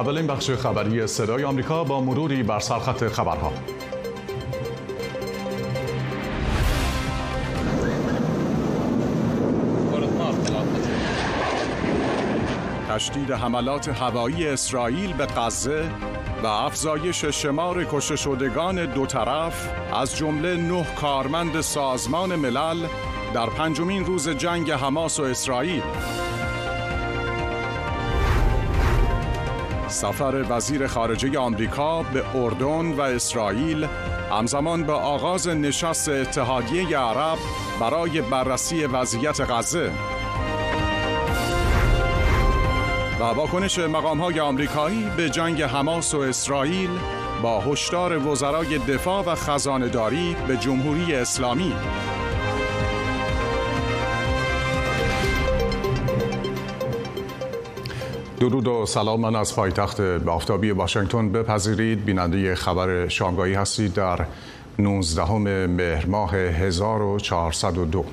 اولین بخش خبری صدای آمریکا با مروری بر سرخط خبرها. تشدید حملات هوایی اسرائیل به غزه و افزایش شمار کشته شدگان دو طرف از جمله نه کارمند سازمان ملل در پنجمین روز جنگ حماس و اسرائیل. سفر وزیر خارجه آمریکا به اردن و اسرائیل همزمان با آغاز نشست اتحادیه عرب برای بررسی وضعیت غزه. و واکنش مقامهای آمریکایی به جنگ حماس و اسرائیل با هشدار وزرای دفاع و خزانهداری به جمهوری اسلامی. درود و سلام. من از پایتخت آفتابی واشنگتن بپذیرید. بیننده خبر شامگاهی هستید در 19 مهر ماه 1402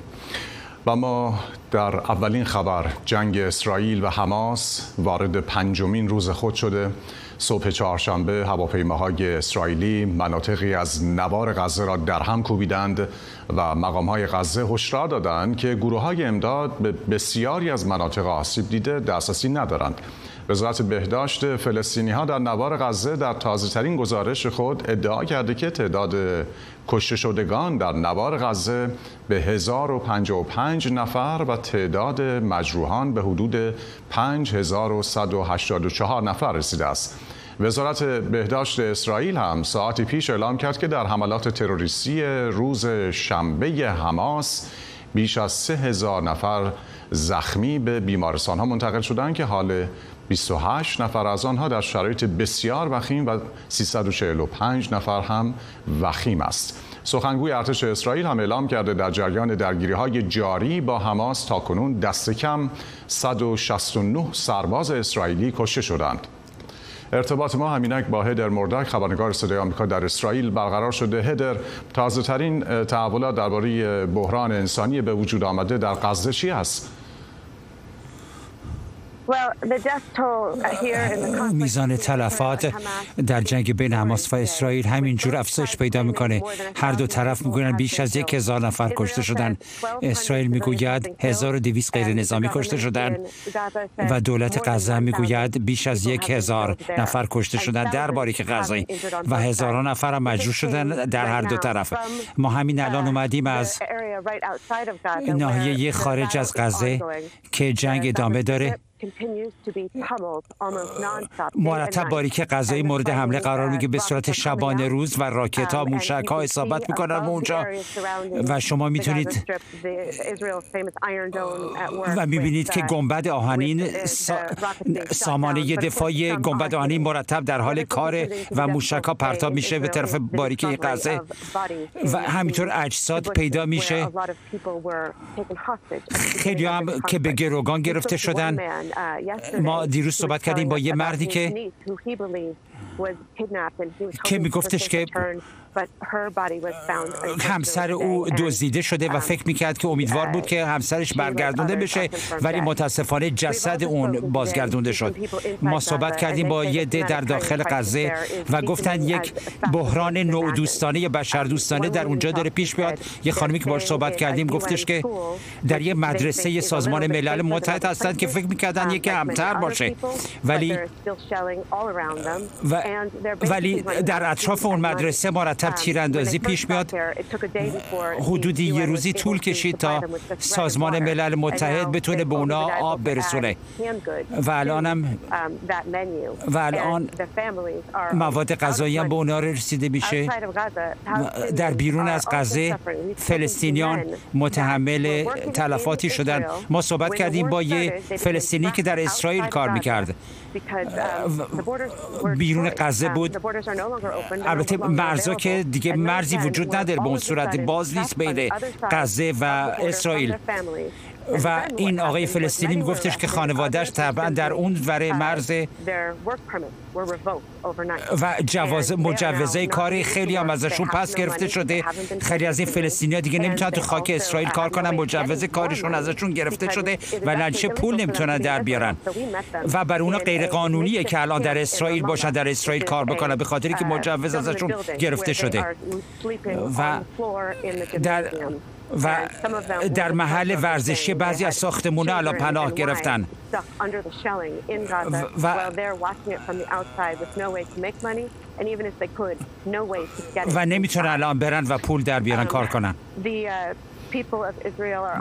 و ما در اولین خبر جنگ اسرائیل و حماس وارد پنجمین روز خود شده. صبح چهارشنبه هواپیماهای اسرائیلی مناطقی از نوار غزه را در هم کوبیدند و مقامهای غزه هشدار دادند که گروه های امداد به بسیاری از مناطق آسیب دیده دسترسی ندارند. وزارت بهداشت فلسطینی ها در نوار غزه در تازه ترین گزارش خود ادعا کرده که تعداد کشته شدگان در نوار غزه به 1055 نفر و تعداد مجروحان به حدود 5184 نفر رسیده است. وزارت بهداشت اسرائیل هم ساعتی پیش اعلام کرد که در حملات تروریستی روز شنبه حماس بیش از 3000 نفر زخمی به بیمارستان ها منتقل شدند که حال 28 نفر از آنها در شرایط بسیار وخیم و 345 نفر هم وخیم است. سخنگوی ارتش اسرائیل هم اعلام کرده در جریان درگیری های جاری با حماس تا کنون دست کم 169 سرباز اسرائیلی کشته شدند. ارتباط ما همینک با هدر مردک خبرنگار صدای آمریکا در اسرائیل برقرار شده هدر تازه ترین تحولات درباره بحران انسانی به وجود آمده در غزه چی است؟ میزان تلفات در جنگ بین حماس و اسرائیل همینجور افزایش پیدا می‌کنه. هر دو طرف می‌گویند بیش از یک هزار نفر کشته شدن اسرائیل می‌گوید 1200 غیر نظامی کشته شدن و دولت غزه می‌گوید بیش از یک هزار نفر کشته شدن در باریک غزه. و هزاران نفر هم مجروح شدن در هر دو طرف. ما همین الان اومدیم از ناحیه خارج از غزه که جنگ ادامه داره. مرتب باریک غذایی مورد حمله قرار میگه به صورت شبانه روز و راکت ها موشک ها اصابت می‌کنن اونجا و شما می‌تونید و می‌بینید که گنبد آهنین سامانه دفاعی گنبد آهنین مرتب در حال کار و موشک ها پرتاب میشه به طرف باریک غزه و همینطور اجساد پیدا میشه. خیلی هم که به گروگان گرفته شدن. ما دیروز صحبت کردیم با یه مردی که که میگفتش که همسر او دزدیده شده و فکر می‌کرد که امیدوار بود که همسرش برگردونده بشه ولی متاسفانه جسد اون بازگردونده شد. ما صحبت کردیم با یه ده در داخل غزه و گفتن یک بحران نوع دوستانه یا بشر دوستانه در اونجا داره پیش میاد. یه خانمی که باش صحبت کردیم گفتش که در یه مدرسه سازمان ملل متحد هستند که فکر می‌کردن یکی همتر باشه. ولی و ولی در اطراف اون مدرسه مرتب تیراندازی پیش میاد حدودی یه روزی طول کشید تا سازمان ملل متحد بتونه به اونا آب برسونه. و الانم و الان مواد غذایی هم به اونا رسیده میشه. در بیرون از غزه فلسطینیان متحمل تلفاتی شدن. ما صحبت کردیم با یه فلسطینی که در اسرائیل کار می‌کرد. بیرون غزه بود. البته مرزا که دیگه مرزی وجود نداره به اون صورت. باز نیست بین غزه و اسرائیل. و این آقای فلسطینی میگفتش که خانوادهش طبعا در اون ور مرز و جواز مجوزه کاری خیلی هم ازشون پس گرفته شده. خیلی از این فلسطینی ها دیگه نمی‌تونن تو خاک اسرائیل کار کنن مجوز کارشون ازشون گرفته شده و لنچه پول نمی‌تونن در بیارن. و بر اونا غیر قانونیه که الان در اسرائیل باشن در اسرائیل کار بکنن به خاطری که مجوز ازشون گرفته شده. و در و در محل ورزشی بعضی از ساختمونه الان پناه گرفتن. و و نمی‌تونن الان برن و پول در بیارن کار کنن.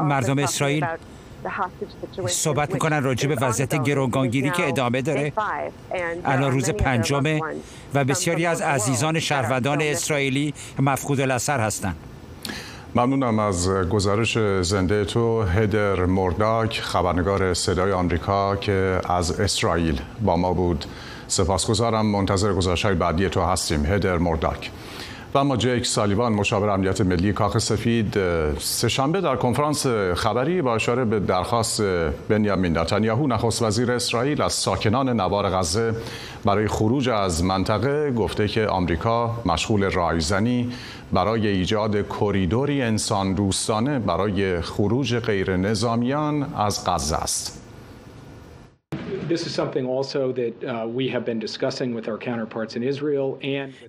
مردم اسرائیل صحبت می‌کنن راجع به وضعیت گروگانگیری که ادامه داره. الان روز پنجمه و بسیاری از عزیزان شهروندان اسرائیلی مفقود الاثر هستند ممنونم از گزارش زنده تو هدر مرداک خبرنگار صدای آمریکا که از اسرائیل با ما بود. سپاسگزارم منتظر گزارش های بعدی تو هستیم. هدر مرداک. و اما جیک سالیوان مشاور امنیت ملی کاخ سفید سهشنبه در کنفرانس خبری با اشاره به درخواست بنیامین نتانیاهو نخست وزیر اسرائیل از ساکنان نوار غزه برای خروج از منطقه گفته که آمریکا مشغول رایزنی برای ایجاد کریدوری انسان دوستانه برای خروج غیر نظامیان از غزه است.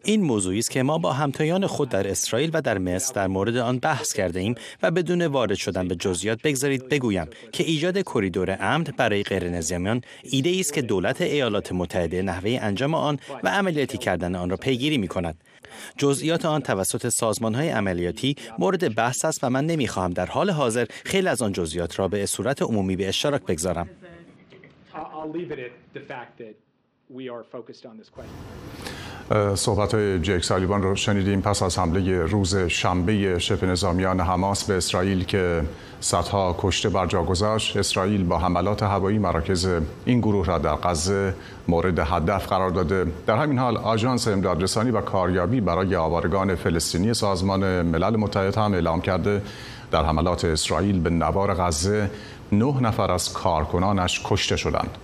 این موضوعی است که ما با همتایان خود در اسرائیل و در مصر در مورد آن بحث کرده ایم و بدون وارد شدن به جزئیات بگذارید بگویم که ایجاد کریدور امن برای غیر نظامیان ایده است که دولت ایالات متحده نحوه انجام آن و عملیاتی کردن آن را پیگیری می کند. جزئیات آن توسط سازمان های عملیاتی مورد بحث است و من نمی‌خواهم در حال حاضر خیلی از آن جزئیات را به صورت عمومی به اشتراک بگذارم. صحبت های جیک سالیبان رو شنیدیم. پس از حمله روز شنبه شبه نظامیان حماس به اسرائیل که صدها کشته بر جا گذاشت اسرائیل با حملات هوایی مراکز این گروه را در غزه مورد هدف قرار داده. در همین حال آژانس امدادرسانی و کاریابی برای آوارگان فلسطینی سازمان ملل متحد هم اعلام کرده. در حملات اسرائیل به نوار غزه نه نفر از کارکنانش کشته شدند.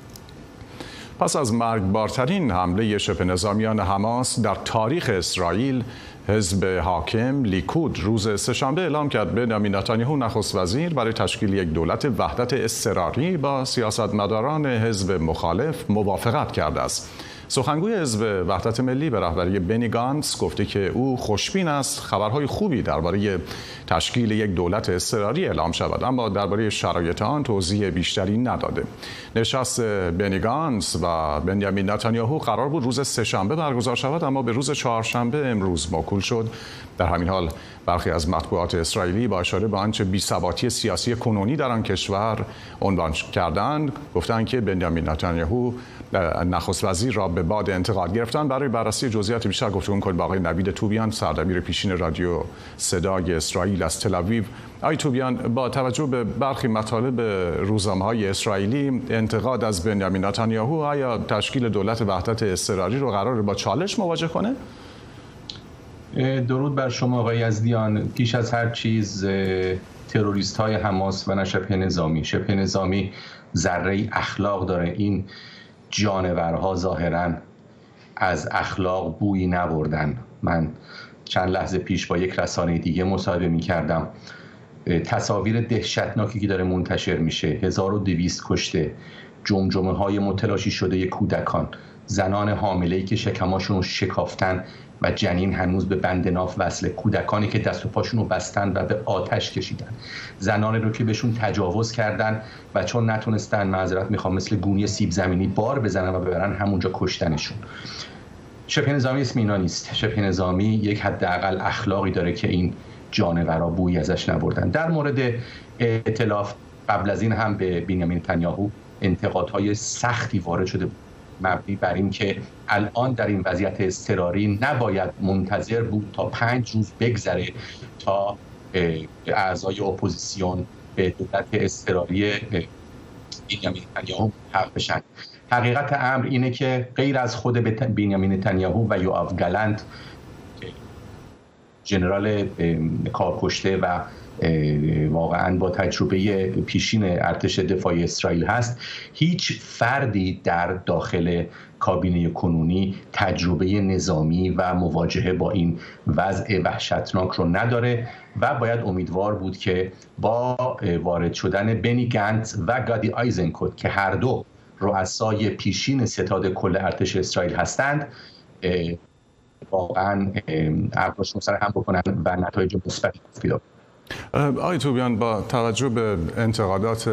پس از مرگبارترین حمله شبه نظامیان حماس در تاریخ اسرائیل حزب حاکم لیکود روز سهشنبه اعلام کرد بنیامین نتانیاهو نخست وزیر برای تشکیل یک دولت وحدت اضطراری با سیاستمداران حزب مخالف موافقت کرده است. سخنگوی حزب وحدت ملی به رهبری بنی گانس گفته که او خوشبین است خبرهای خوبی درباره تشکیل یک دولت اضطراری اعلام شود اما درباره شرایط آن توضیح بیشتری نداده. نشست بنی گانس و بنیامین نتانیاهو قرار بود روز سهشنبه برگزار شود اما به روز چهارشنبه امروز موکول شد. در همین حال برخی از مطبوعات اسرائیلی با اشاره به آنچه بی‌ثباتی سیاسی کنونی در آن کشور عنوان کردند گفتند که بنیامین نتانیاهو نخست وزیر را به باد انتقاد گرفتن برای بررسی جزئیات بیشتر گفتگو کنیم با آقای نوید توبیان سردبیر پیشین رادیو صدای اسرائیل از تل آویو. آقای توبیان با توجه به برخی مطالب روزنامه های اسرائیلی انتقاد از بنیامین نتانیاهو آیا تشکیل دولت وحدت اضطراری رو قرار با چالش مواجه کنه؟ درود بر شما آقای یزدیان. پیش از هر چیز تروریست های حماس و نه شبه نظامی. شبه نظامی ذره اخلاق داره. این جانورها ظاهرا از اخلاق بویی نبردن. من چند لحظه پیش با یک رسانه دیگه مصاحبه می کردم تصاویر دهشتناکی که داره منتشر میشه. 1200 کشته. جمجمه های متلاشی شده کودکان. زنان حامله که شکماشون شکافتن. و جنین هنوز به بند ناف وصله کودکانی که دست و پاشون رو بستن و به آتش کشیدن. زنانی رو که بهشون تجاوز کردن و چون نتونستن معذرت می‌خوام مثل گونی سیب زمینی بار بزنن و ببرن همونجا کشتنشون. شبه نظامی اسم اینا نیست. شبه نظامی یک حداقل اخلاقی داره که این جانورا بوی ازش نبردن. در مورد ائتلاف قبل از این هم به بنیامین نتانیاهو انتقادهای سختی وارد شده بود. مبنی بر اینکه الان در این وضعیت اضطراری نباید منتظر بود تا پنج روز بگذره تا اعضای اپوزیسیون به دولت اضطراری بنیامین نتانیاهو ملحق بشن. حقیقت امر اینه که غیر از خود بنیامین نتانیاهو و یوآف گلند جنرال کارکشته و واقعا با تجربه پیشین ارتش دفاعی اسرائیل هست. هیچ فردی در داخل کابینه کنونی تجربه نظامی و مواجهه با این وضع وحشتناک رو نداره و باید امیدوار بود که با وارد شدن بنی گنت و گادی آیزنکوت که هر دو رؤسای پیشین ستاد کل ارتش اسرائیل هستند واقعا ارتششون سر هم بکنن و نتایج مثبتی پیدا آقای توبیان با توجه به انتقادات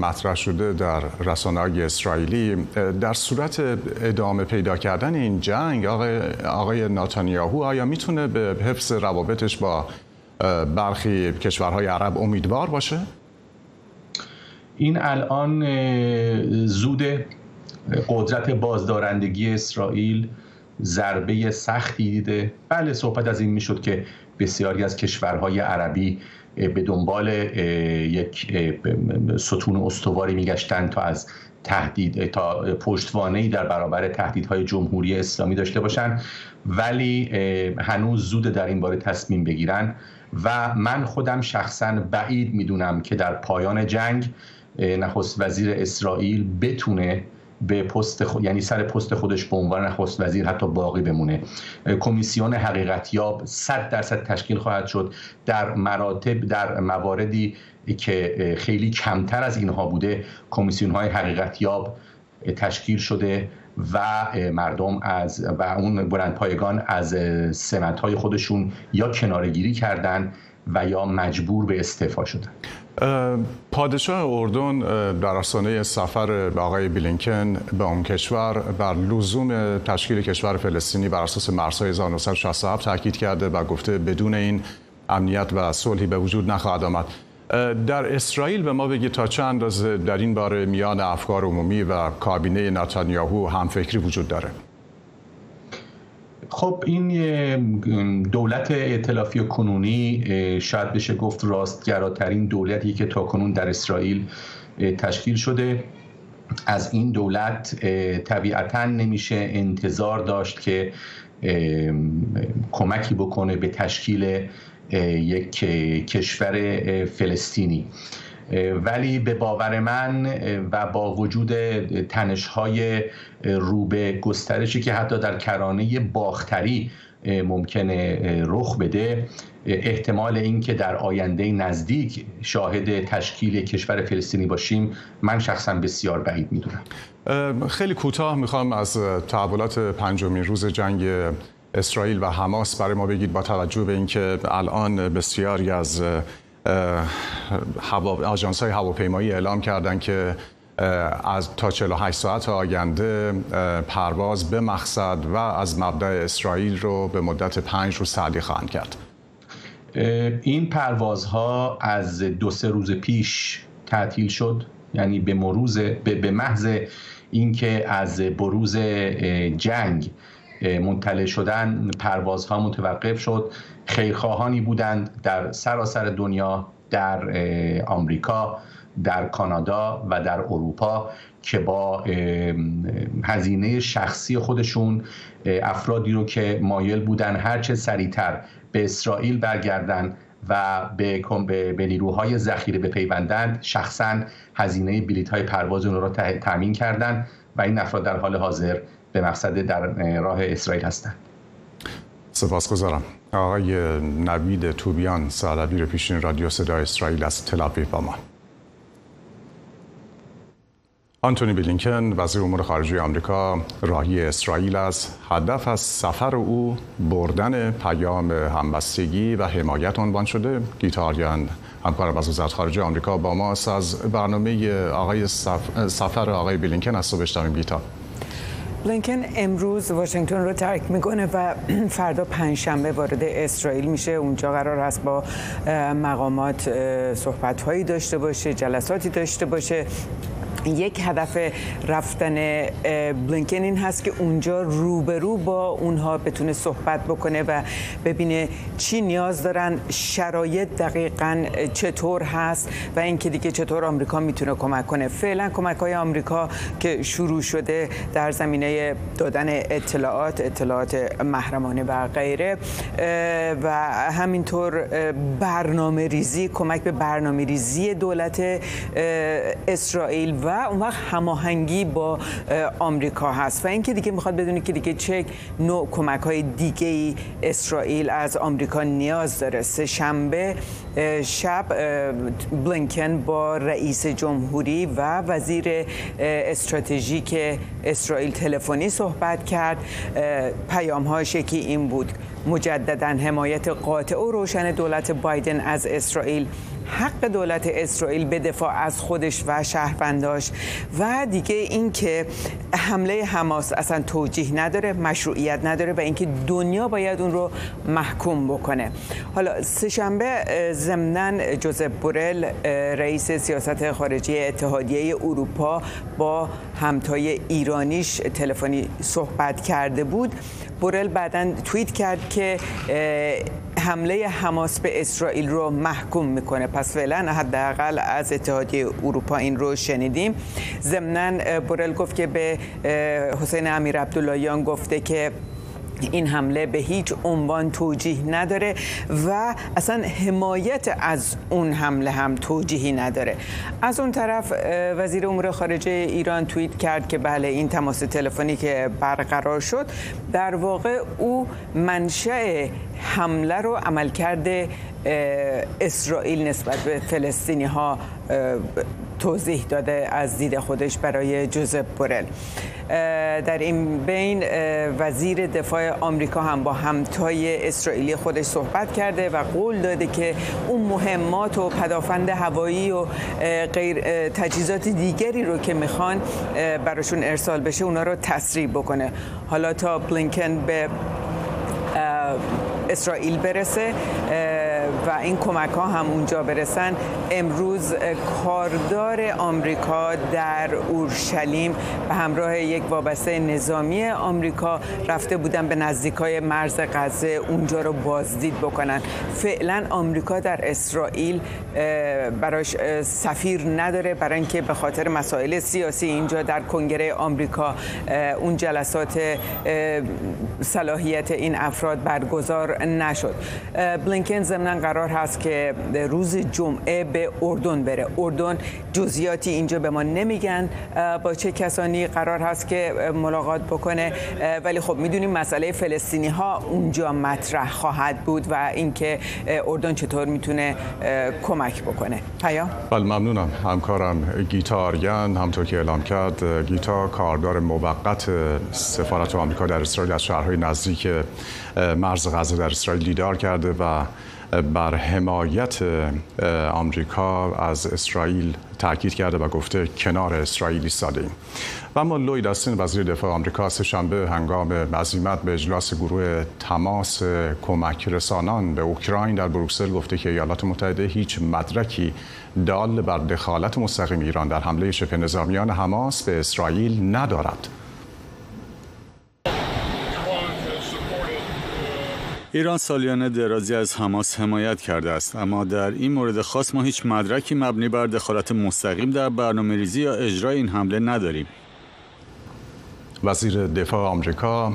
مطرح شده در رسانه اسرائیلی در صورت ادامه پیدا کردن این جنگ آقای, آقای ناتانیاهو آیا می‌تونه به حفظ روابطش با برخی کشورهای عرب امیدوار باشه؟ این الان زود قدرت بازدارندگی اسرائیل ضربه سختی دیده بله صحبت از این می‌شد که بسیاری از کشورهای عربی به دنبال یک ستون استواری میگشتند تا از تهدید تا پشتوانه در برابر تهدیدهای جمهوری اسلامی داشته باشند. ولی هنوز زود در این باره تصمیم بگیرن و من خودم شخصا بعید می‌دونم که در پایان جنگ نخست وزیر اسرائیل بتونه به پست خود یعنی سر پست خودش به عنوان نخست وزیر حتی باقی بمونه. کمیسیون حقیقتیاب 100 درصد تشکیل خواهد شد در مراتب در مواردی که خیلی کمتر از اینها بوده. کمیسیون های حقیقتیاب تشکیل شده و مردم از و اون بلند پایگان از سمت های خودشون یا کنارگیری کردن و یا مجبور به استعفا شدن. پادشاه اردن در آستانه سفر آقای بلینکن به اون کشور بر لزوم تشکیل کشور فلسطینی بر اساس مرزهای 1967 تاکید کرده و گفته بدون این امنیت و صلحی به وجود نخواهد آمد. در اسرائیل به ما بگید تا چه اندازه در این باره میان افکار عمومی و کابینه نتانیاهو هم فکری وجود داره. خب این دولت ائتلافی کنونی شاید بشه گفت راستگراترین دولتی که تا کنون در اسرائیل تشکیل شده. از این دولت طبیعتا نمیشه انتظار داشت که کمکی بکنه به تشکیل یک کشور فلسطینی. ولی به باور من و با وجود تنشهای روبه گسترشی که حتی در کرانه باختری ممکنه رخ بده احتمال اینکه در آینده نزدیک شاهد تشکیل کشور فلسطینی باشیم من شخصا بسیار بعید می‌دونم. خیلی کوتاه می‌خوام از تحولات پنجمین روز جنگ اسرائیل و حماس برای ما بگید با توجه به اینکه الان بسیاری از آژانس های هواپیمایی اعلام کردند که از تا 48 ساعت آینده پرواز به مقصد و از مبدع اسرائیل رو به مدت پنج روز تعلیق خواهند کرد. این پروازها از دو سه روز پیش تعطیل شد. یعنی به مروز به محض اینکه از بروز جنگ منطلع شدن پروازها متوقف شد. خیرخواهانی بودند در سراسر دنیا در آمریکا در کانادا و در اروپا که با هزینه شخصی خودشون افرادی رو که مایل بودن هرچه سریعتر به اسرائیل برگردن و به, به نیروهای ذخیره بپیوندند شخصا هزینه بلیت های پرواز اون رو تامین کردند و این افراد در حال حاضر به مقصد در راه اسرائیل هستند. سپاسگزارم. آقای نوید توبیان سردبیر پیشین رادیو صدا اسرائیل از تلاویو با ما. آنتونی بلینکن وزیر امور خارجه آمریکا راهی اسرائیل از هدف از سفر او بردن پیام همبستگی و حمایت عنوان شده. گیتاریان همکار وزارت خارجه آمریکا با ما از برنامه آقای سفر آقای بلینکن از صبح. گیتا. بلینکن امروز واشنگتن رو ترک می‌کنه و فردا پنجشنبه وارد اسرائیل میشه. اونجا قرار است با مقامات صحبت هایی داشته باشه جلساتی داشته باشه. یک هدف رفتن بلینکن این هست که اونجا روبرو با اونها بتونه صحبت بکنه و ببینه چی نیاز دارن شرایط دقیقا چطور هست و اینکه دیگه چطور آمریکا می‌تونه کمک کنه. فعلا کمک های آمریکا که شروع شده در زمینه دادن اطلاعات اطلاعات محرمانه و غیره و همینطور برنامه ریزی کمک به برنامه ریزی دولت اسرائیل و اون وقت هماهنگی با آمریکا هست. و اینکه دیگه می‌خواد بدونی که دیگه چه نوع کمک های دیگه ای اسرائیل از آمریکا نیاز داره. سه شنبه شب بلینکن با رئیس جمهوری و وزیر استراتژیک اسرائیل تلفنی صحبت کرد. پیام هاش یکی این بود. مجددا حمایت قاطع و روشن دولت بایدن از اسرائیل. حق دولت اسرائیل به دفاع از خودش و شهرونداش و دیگه اینکه حمله حماس اصلا توجیه نداره مشروعیت نداره و اینکه دنیا باید اون رو محکوم بکنه. حالا سهشنبه ضمنا جوزف بورل رئیس سیاست خارجی اتحادیه اروپا با همتای ایرانیش تلفنی صحبت کرده بود. بورل بعدا توییت کرد که حمله حماس به اسرائیل رو محکوم می‌کنه. پس فعلا حداقل از اتحادیه اروپا این رو شنیدیم. ضمنا بورل گفت که به حسین امیر عبداللهیان گفته که این حمله به هیچ عنوان توجیه نداره و اصلا حمایت از اون حمله هم توجیهی نداره. از اون طرف وزیر امور خارجه ایران توییت کرد که بله این تماس تلفنی که برقرار شد در واقع او منشأ حمله رو عمل کرده اسرائیل نسبت به فلسطینی ها توضیح داده از دید خودش برای جوزف بورل. در این بین وزیر دفاع آمریکا هم با همتای اسرائیلی خودش صحبت کرده و قول داده که اون مهمات و پدافند هوایی و غیر تجهیزات دیگری رو که می‌خوان براشون ارسال بشه اونا رو تسریع بکنه. حالا تا بلینکن به اسرائیل برسه و این کمک ها هم اونجا برسن امروز کاردار آمریکا در اورشلیم به همراه یک وابسته نظامی آمریکا رفته بودن به نزدیکای مرز غزه اونجا رو بازدید بکنن. فعلا آمریکا در اسرائیل براش سفیر نداره برای اینکه به خاطر مسائل سیاسی اینجا در کنگره آمریکا اون جلسات صلاحیت این افراد برگزار نشد. بلینکن ضمن قرار هست که روز جمعه به اردن بره. اردن جزئیاتی اینجا به ما نمیگن با چه کسانی قرار هست که ملاقات بکنه. ولی خب می‌دونیم مسئله فلسطینی ها اونجا مطرح خواهد بود و اینکه اردن چطور می‌تونه کمک بکنه. پیام بله ممنونم. همکارم گیتا آریان همطور که اعلام کرد گیتا کاردار موقت سفارت آمریکا در اسرائیل از شهرهای نزدیک مرز غزه در اسرائیل دیدار کرده و بر حمایت آمریکا از اسرائیل تاکید کرده و گفته کنار اسرائیل ایستاده ایم و اما لوید استین وزیر دفاع آمریکا شنبه هنگام عزیمت به اجلاس گروه تماس کمک رسانان به اوکراین در بروکسل گفته که ایالات متحده هیچ مدرکی دال بر دخالت مستقیم ایران در حمله شبه نظامیان حماس به اسرائیل ندارد. ایران سالیانه درازی از حماس حمایت کرده است اما در این مورد خاص ما هیچ مدرکی مبنی بر دخالت مستقیم در برنامه ریزی یا اجرای این حمله نداریم. وزیر دفاع آمریکا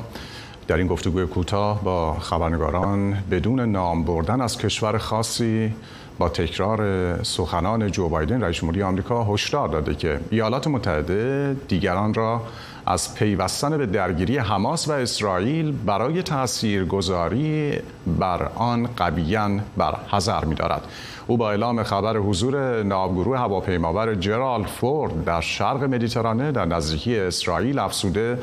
در این گفتگوی کوتاه با خبرنگاران بدون نام بردن از کشور خاصی با تکرار سخنان جو بایدن رئیس جمهوری آمریکا هشدار داده که ایالات متحده دیگران را از پیوستن به درگیری حماس و اسرائیل برای تاثیرگذاری بر آن قویا بر حذر می‌دارد. او با اعلام خبر حضور ناوگروه هواپیمابر جرال فورد در شرق مدیترانه در نزدیکی اسرائیل افسوده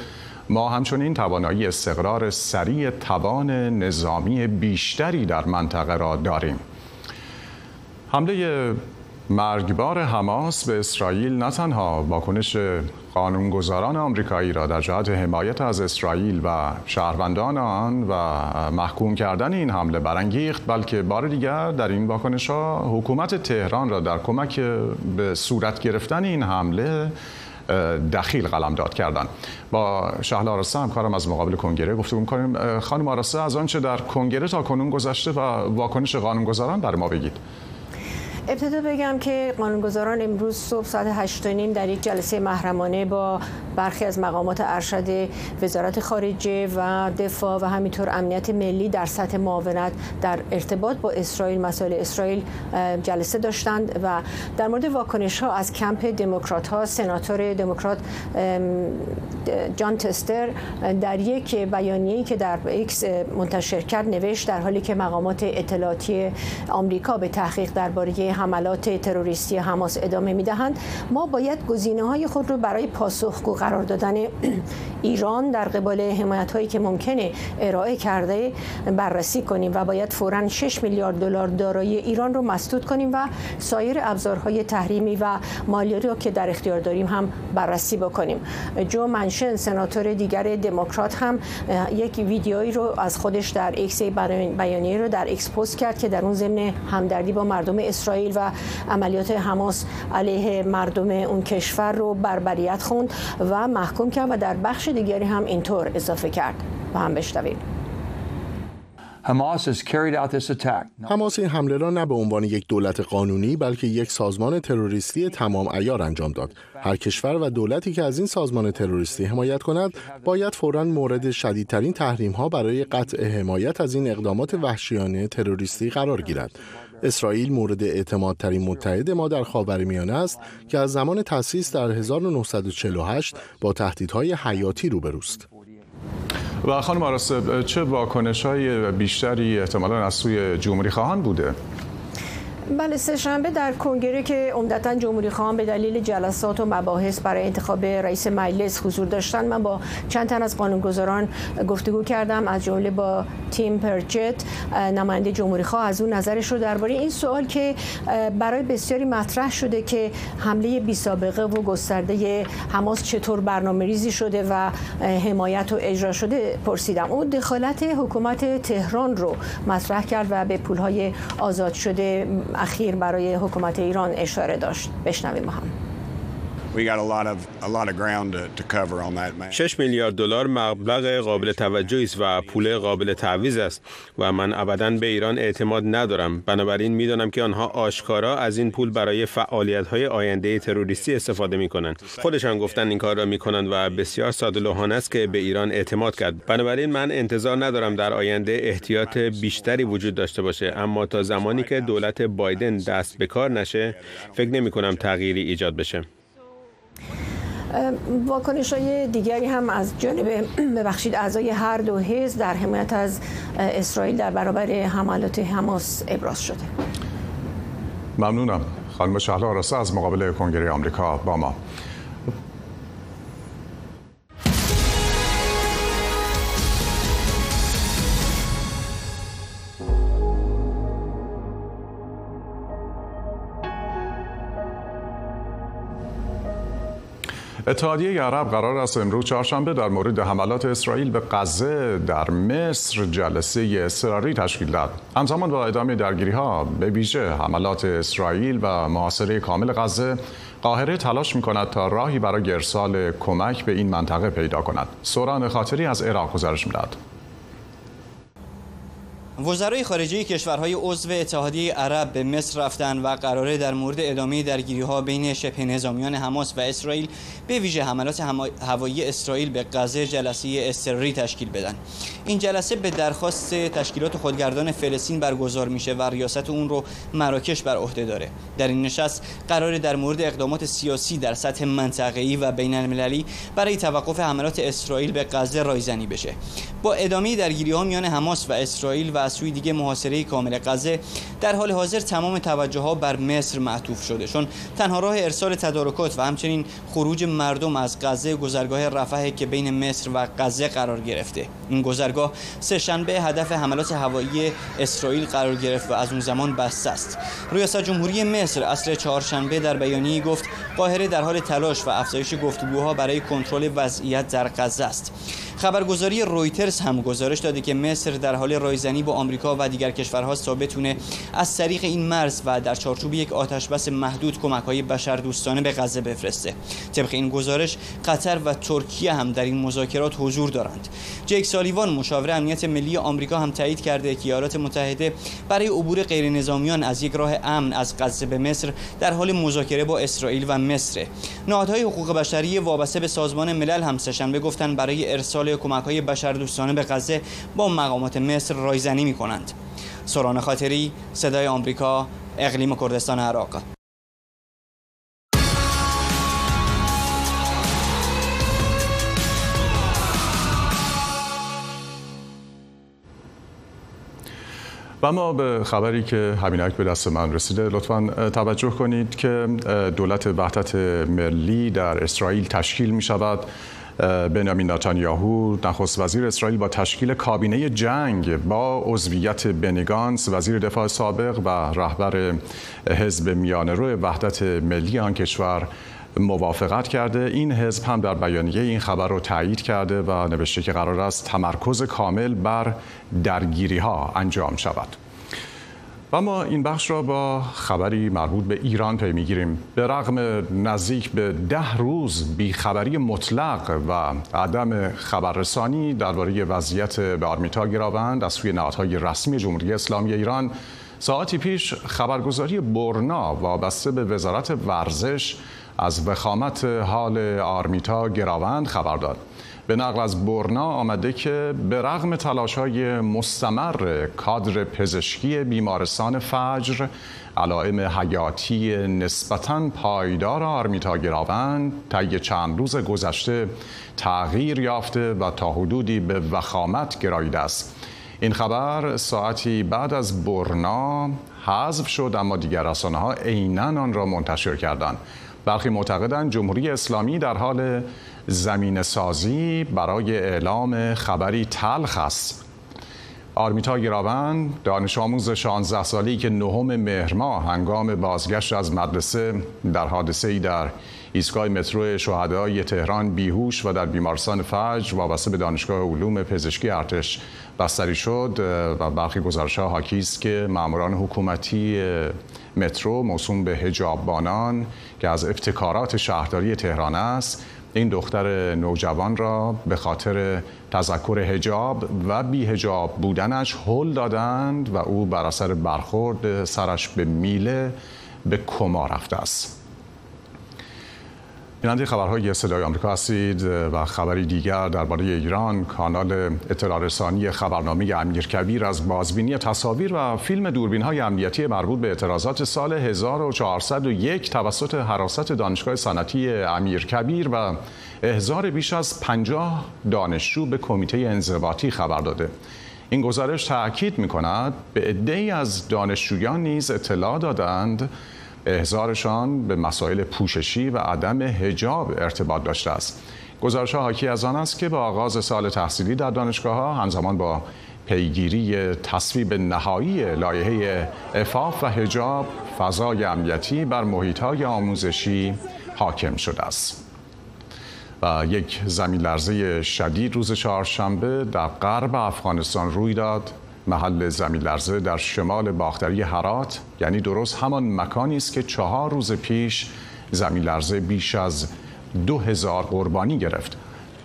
ما همچنین توانایی استقرار سریع توان نظامی بیشتری در منطقه را داریم. حمله مرگبار حماس به اسرائیل نه تنها واکنش قانونگذاران آمریکایی را در جهت حمایت از اسرائیل و شهروندان آن و محکوم کردن این حمله برانگیخت بلکه بار دیگر در این واکنش ها حکومت تهران را در کمک به صورت گرفتن این حمله دخیل قلمداد کردند. با شهلا آراسته همکارم از مقابل کنگره گفتگو می‌کنیم. خانم آراسته از آنچه در کنگره تا کنون گذشته و واکنش قانونگذاران برای ما بگید. ابتدا بگم که قانونگذاران امروز صبح ساعت 8 نیم در یک جلسه محرمانه با برخی از مقامات ارشد وزارت خارجه و دفاع و همینطور امنیت ملی در سطح معاونت در ارتباط با اسرائیل مسائل اسرائیل جلسه داشتند و در مورد واکنش ها از کمپ دموکرات ها سناتور دموکرات جان تستر در یک بیانیه‌ای که در ایکس منتشر کرد نوشت در حالی که مقامات اطلاعاتی آمریکا به تحقیق درباره حملات تروریستی حماس ادامه می‌دهند. ما باید گزینه های خود رو برای پاسخگو قرار دادن ایران در قبال حمایت هایی که ممکنه ارائه کرده بررسی کنیم و باید فورا 6 میلیارد دلار دارایی ایران رو مسدود کنیم و سایر ابزارهای تحریمی و مالی رو که در اختیار داریم هم بررسی بکنیم. جو منشن سناتور دیگر دموکرات هم یک ویدیویی رو از خودش در ایکس بیانیه رو در ایکس پست کرد که در اون ضمن همدردی با مردم اسرائیل و عملیات حماس علیه مردم اون کشور رو بربریت خوند و محکوم کرد و در بخش دیگری هم اینطور اضافه کرد با هم بشنویم حماس این حمله را نه به عنوان یک دولت قانونی بلکه یک سازمان تروریستی تمام عیار انجام داد. هر کشور و دولتی که از این سازمان تروریستی حمایت کند باید فورا مورد شدیدترین تحریم ها برای قطع حمایت از این اقدامات وحشیانه تروریستی قرار گیرد. اسرائیل مورد اعتمادترین متحد ما در خاورمیانه است که از زمان تأسیس در 1948 با تهدیدهای حیاتی روبروست. و خانم آراسته چه واکنش های بیشتری احتمالا از سوی جمهوری خواهان بوده؟ بله سه شنبه در کنگره که عمدتا جمهوری خواهان به دلیل جلسات و مباحث برای انتخاب رئیس مجلس حضور داشتن. من با چند تن از قانونگذاران گفتگو کردم از جمله با تیم پرچت نماینده جمهوری خواه. از اون نظرش رو درباره این سوال که برای بسیاری مطرح شده که حمله بی سابقه و گسترده حماس چطور برنامه ریزی شده و حمایت و اجرا شده پرسیدم. اون دخالت حکومت تهران رو مطرح کرد و به پولهای آزاد شده اخیر برای حکومت ایران اشاره داشت. بشنویم هم. 6 میلیارد دلار مبلغ قابل توجهی است و پول قابل تعویض است و من ابدا به ایران اعتماد ندارم. بنابراین می‌دانم که آنها آشکارا از این پول برای فعالیت های آینده تروریستی استفاده می کنند خودشان گفتن این کار را می کنند و بسیار ساده است که به ایران اعتماد کرد. بنابراین من انتظار ندارم در آینده احتیاط بیشتری وجود داشته باشه. اما تا زمانی که دولت بایدن دست به کار نشه فکر نمی کنم تغییری ایجاد بشه. واکنش های دیگری هم از جانب ببخشید اعضای هر دو حزب در حمایت از اسرائیل در برابر حملات حماس ابراز شده. ممنونم. خانم شهلا آراسته از مقابل کنگره آمریکا با ما. اتحادیه عرب قرار است امروز چهارشنبه در مورد حملات اسرائیل به غزه در مصر جلسه اضطراری تشکیل داد. همزمان با ادامه درگیری ها به ویژه حملات اسرائیل و محاصره کامل غزه قاهره تلاش می کند تا راهی برای ارسال کمک به این منطقه پیدا کند. سوران خاطری از عراق گزارش می‌داد. وزرای خارجه کشورهای عضو اتحادیه عرب به مصر رفتن و قراره در مورد ادامه درگیری ها بین شبه نظامیان حماس و اسرائیل به ویژه حملات هوایی اسرائیل به غزه جلسه اضطراری تشکیل بدن. این جلسه به درخواست تشکیلات خودگردان فلسطین برگزار میشه و ریاست اون رو مراکش بر عهده داره. در این نشست قرار در مورد اقدامات سیاسی در سطح منطقه‌ای و بین المللی برای توقف حملات اسرائیل به غزه رایزنی بشه. با ادامه درگیری ها میان حماس و اسرائیل و از سوی دیگه محاصره کامل غزه در حال حاضر تمام توجه ها بر مصر معطوف شده چون تنها راه ارسال تدارکات و همچنین خروج مردم از غزه گذرگاه رفح که بین مصر و غزه قرار گرفته. این گذرگاه سه شنبه هدف حملات هوایی اسرائیل قرار گرفت و از اون زمان بسته است. ریاست جمهوری مصر عصر چهارشنبه در بیانیه‌ای گفت قاهره در حال تلاش و افزایش گفتگوها برای کنترل وضعیت در غزه است. خبرگزاری رویترز هم گزارش داده که مصر در حال رایزنی با آمریکا و دیگر کشورها تا بتونه از طریق این مرز و در چارچوب یک آتشبس محدود کمک های بشردوستانه به غزه بفرسته. طبق این گزارش قطر و ترکیه هم در این مذاکرات حضور دارند. جیک سالیوان مشاور امنیت ملی آمریکا هم تایید کرده که ایالات متحده برای عبور غیر نظامیان از یک راه امن از غزه به مصر در حال مذاکره با اسرائیل و مصر. نهادهای حقوق بشری وابسته به سازمان ملل هم سهشنبه گفتن برای ارسال کمک های بشردوستانه به غزه با مقامات مصر رایزنی می کنند سران خاطری صدای آمریکا اقلیم کردستان عراق. و ما به خبری که همینک به دست من رسیده لطفا توجه کنید که دولت وحدت ملی در اسرائیل تشکیل می شود بنیامین نتانیاهو نخست وزیر اسرائیل با تشکیل کابینه جنگ با عضویت بنیگانس وزیر دفاع سابق و رهبر حزب میانه وحدت ملی آن کشور موافقت کرده. این حزب هم در بیانیه این خبر رو تایید کرده و نوشته که قرار است تمرکز کامل بر درگیری ها انجام شود. و ما این بخش را با خبری مربوط به ایران پی می‌گیریم. به رغم نزدیک به ده روز بیخبری مطلق و عدم خبررسانی درباره وضعیت به آرمیتا گراوند از سوی نهادهای رسمی جمهوری اسلامی ایران ساعتی پیش خبرگزاری برنا وابسته به وزارت ورزش از وخامت حال آرمیتا گراوند خبر داد. به نقل از برنا آمده که به رغم تلاش های مستمر کادر پزشکی بیمارستان فجر علائم حیاتی نسبتا پایدار آرمیتا گراوند طی چند روز گذشته تغییر یافته و تا حدودی به وخامت گراییده است. این خبر ساعتی بعد از برنا حذف شد اما دیگر رسانه ها آن را منتشر کردند. برخی معتقدند جمهوری اسلامی در حال زمین سازی برای اعلام خبری تلخ است. آرمیتا گراوند دانش آموز 16 سالی که نهم مهر هنگام بازگشت از مدرسه در حادثه ای در ایستگاه مترو شهدای تهران بیهوش و در بیمارستان فجر وابسته به دانشگاه علوم پزشکی ارتش بستری شد و برخی گزارش ها حاکی است که ماموران حکومتی مترو موسوم به هجاببانان که از ابتکارات شهرداری تهران است این دختر نوجوان را به خاطر تذکر هجاب و بی هجاب بودنش هل دادند و او بر اثر برخورد سرش به میله به کما رفته است. بیننده خبرهای صدای آمریکا هستید و خبری دیگر درباره ایران کانال اطلاع رسانی خبرنامه امیر کبیر از بازبینی تصاویر و فیلم دوربین های امنیتی مربوط به اعتراضات سال 1401 توسط حراست دانشگاه صنعتی امیر کبیر و احضار بیش از 50 دانشجو به کمیته انضباطی خبر داده. این گزارش تاکید می کند به عده‌ای از دانشجویان نیز اطلاع دادند احضارشان به مسائل پوششی و عدم هجاب ارتباط داشته است. گزارش ها حاکی از آن است که با آغاز سال تحصیلی در دانشگاه ها همزمان با پیگیری تصویب نهایی لایحه افاف و هجاب فضای امنیتی بر محیط های آموزشی حاکم شده است. و یک زمین لرزه شدید روز چهارشنبه در غرب افغانستان روی داد. محل زمین لرزه در شمال باختری هرات یعنی درست همان مکانی است که چهار روز پیش زمین لرزه بیش از دو هزار قربانی گرفت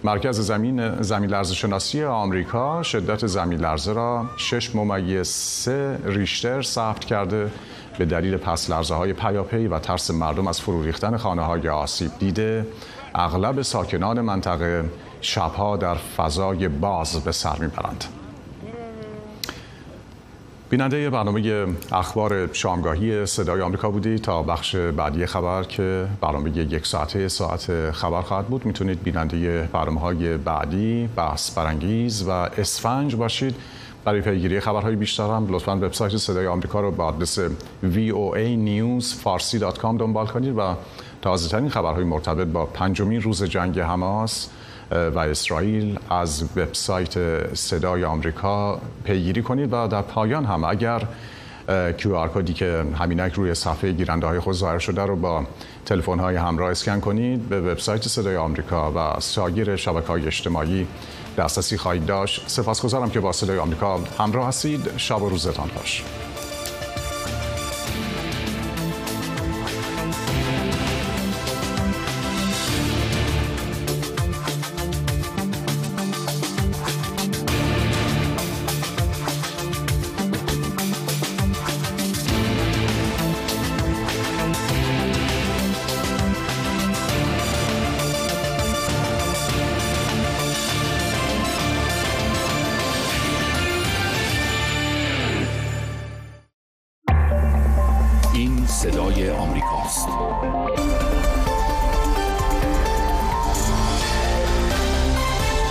مرکز زمین زمین لرزه شناسی آمریکا شدت زمین لرزه را 6 ممیز 3 ریشتر ثبت کرده به دلیل پس لرزه های پیاپی و ترس مردم از فرو ریختن خانه های آسیب دیده اغلب ساکنان منطقه شبها در فضای باز به سر می‌برند. بیننده برنامه اخبار شامگاهی صدای آمریکا بودی. تا بخش بعدی خبر که برنامه یک ساعته ساعت خبر خواهد بود می‌تونید بیننده برنامه های بعدی بحث برانگیز و اسفنج باشید. برای پیگیری خبرهای بیشتر هم لطفا وبسایت صدای آمریکا رو با آدرس voanewsfarsi.com دنبال کنید و تازه ترین خبرهای مرتبط با پنجمین روز جنگ حماس و اسرائیل از وبسایت صدای آمریکا پیگیری کنید و در پایان هم اگر QR کدی که همینک روی صفحه گیرنده های خود ظاهر شده رو با تلفن های همراه اسکن کنید به وبسایت صدای آمریکا و سایر شبکه های اجتماعی دسترسی خواهید داشت. سپاسگزارم که با صدای آمریکا همراه هستید. شب و روزتان باش.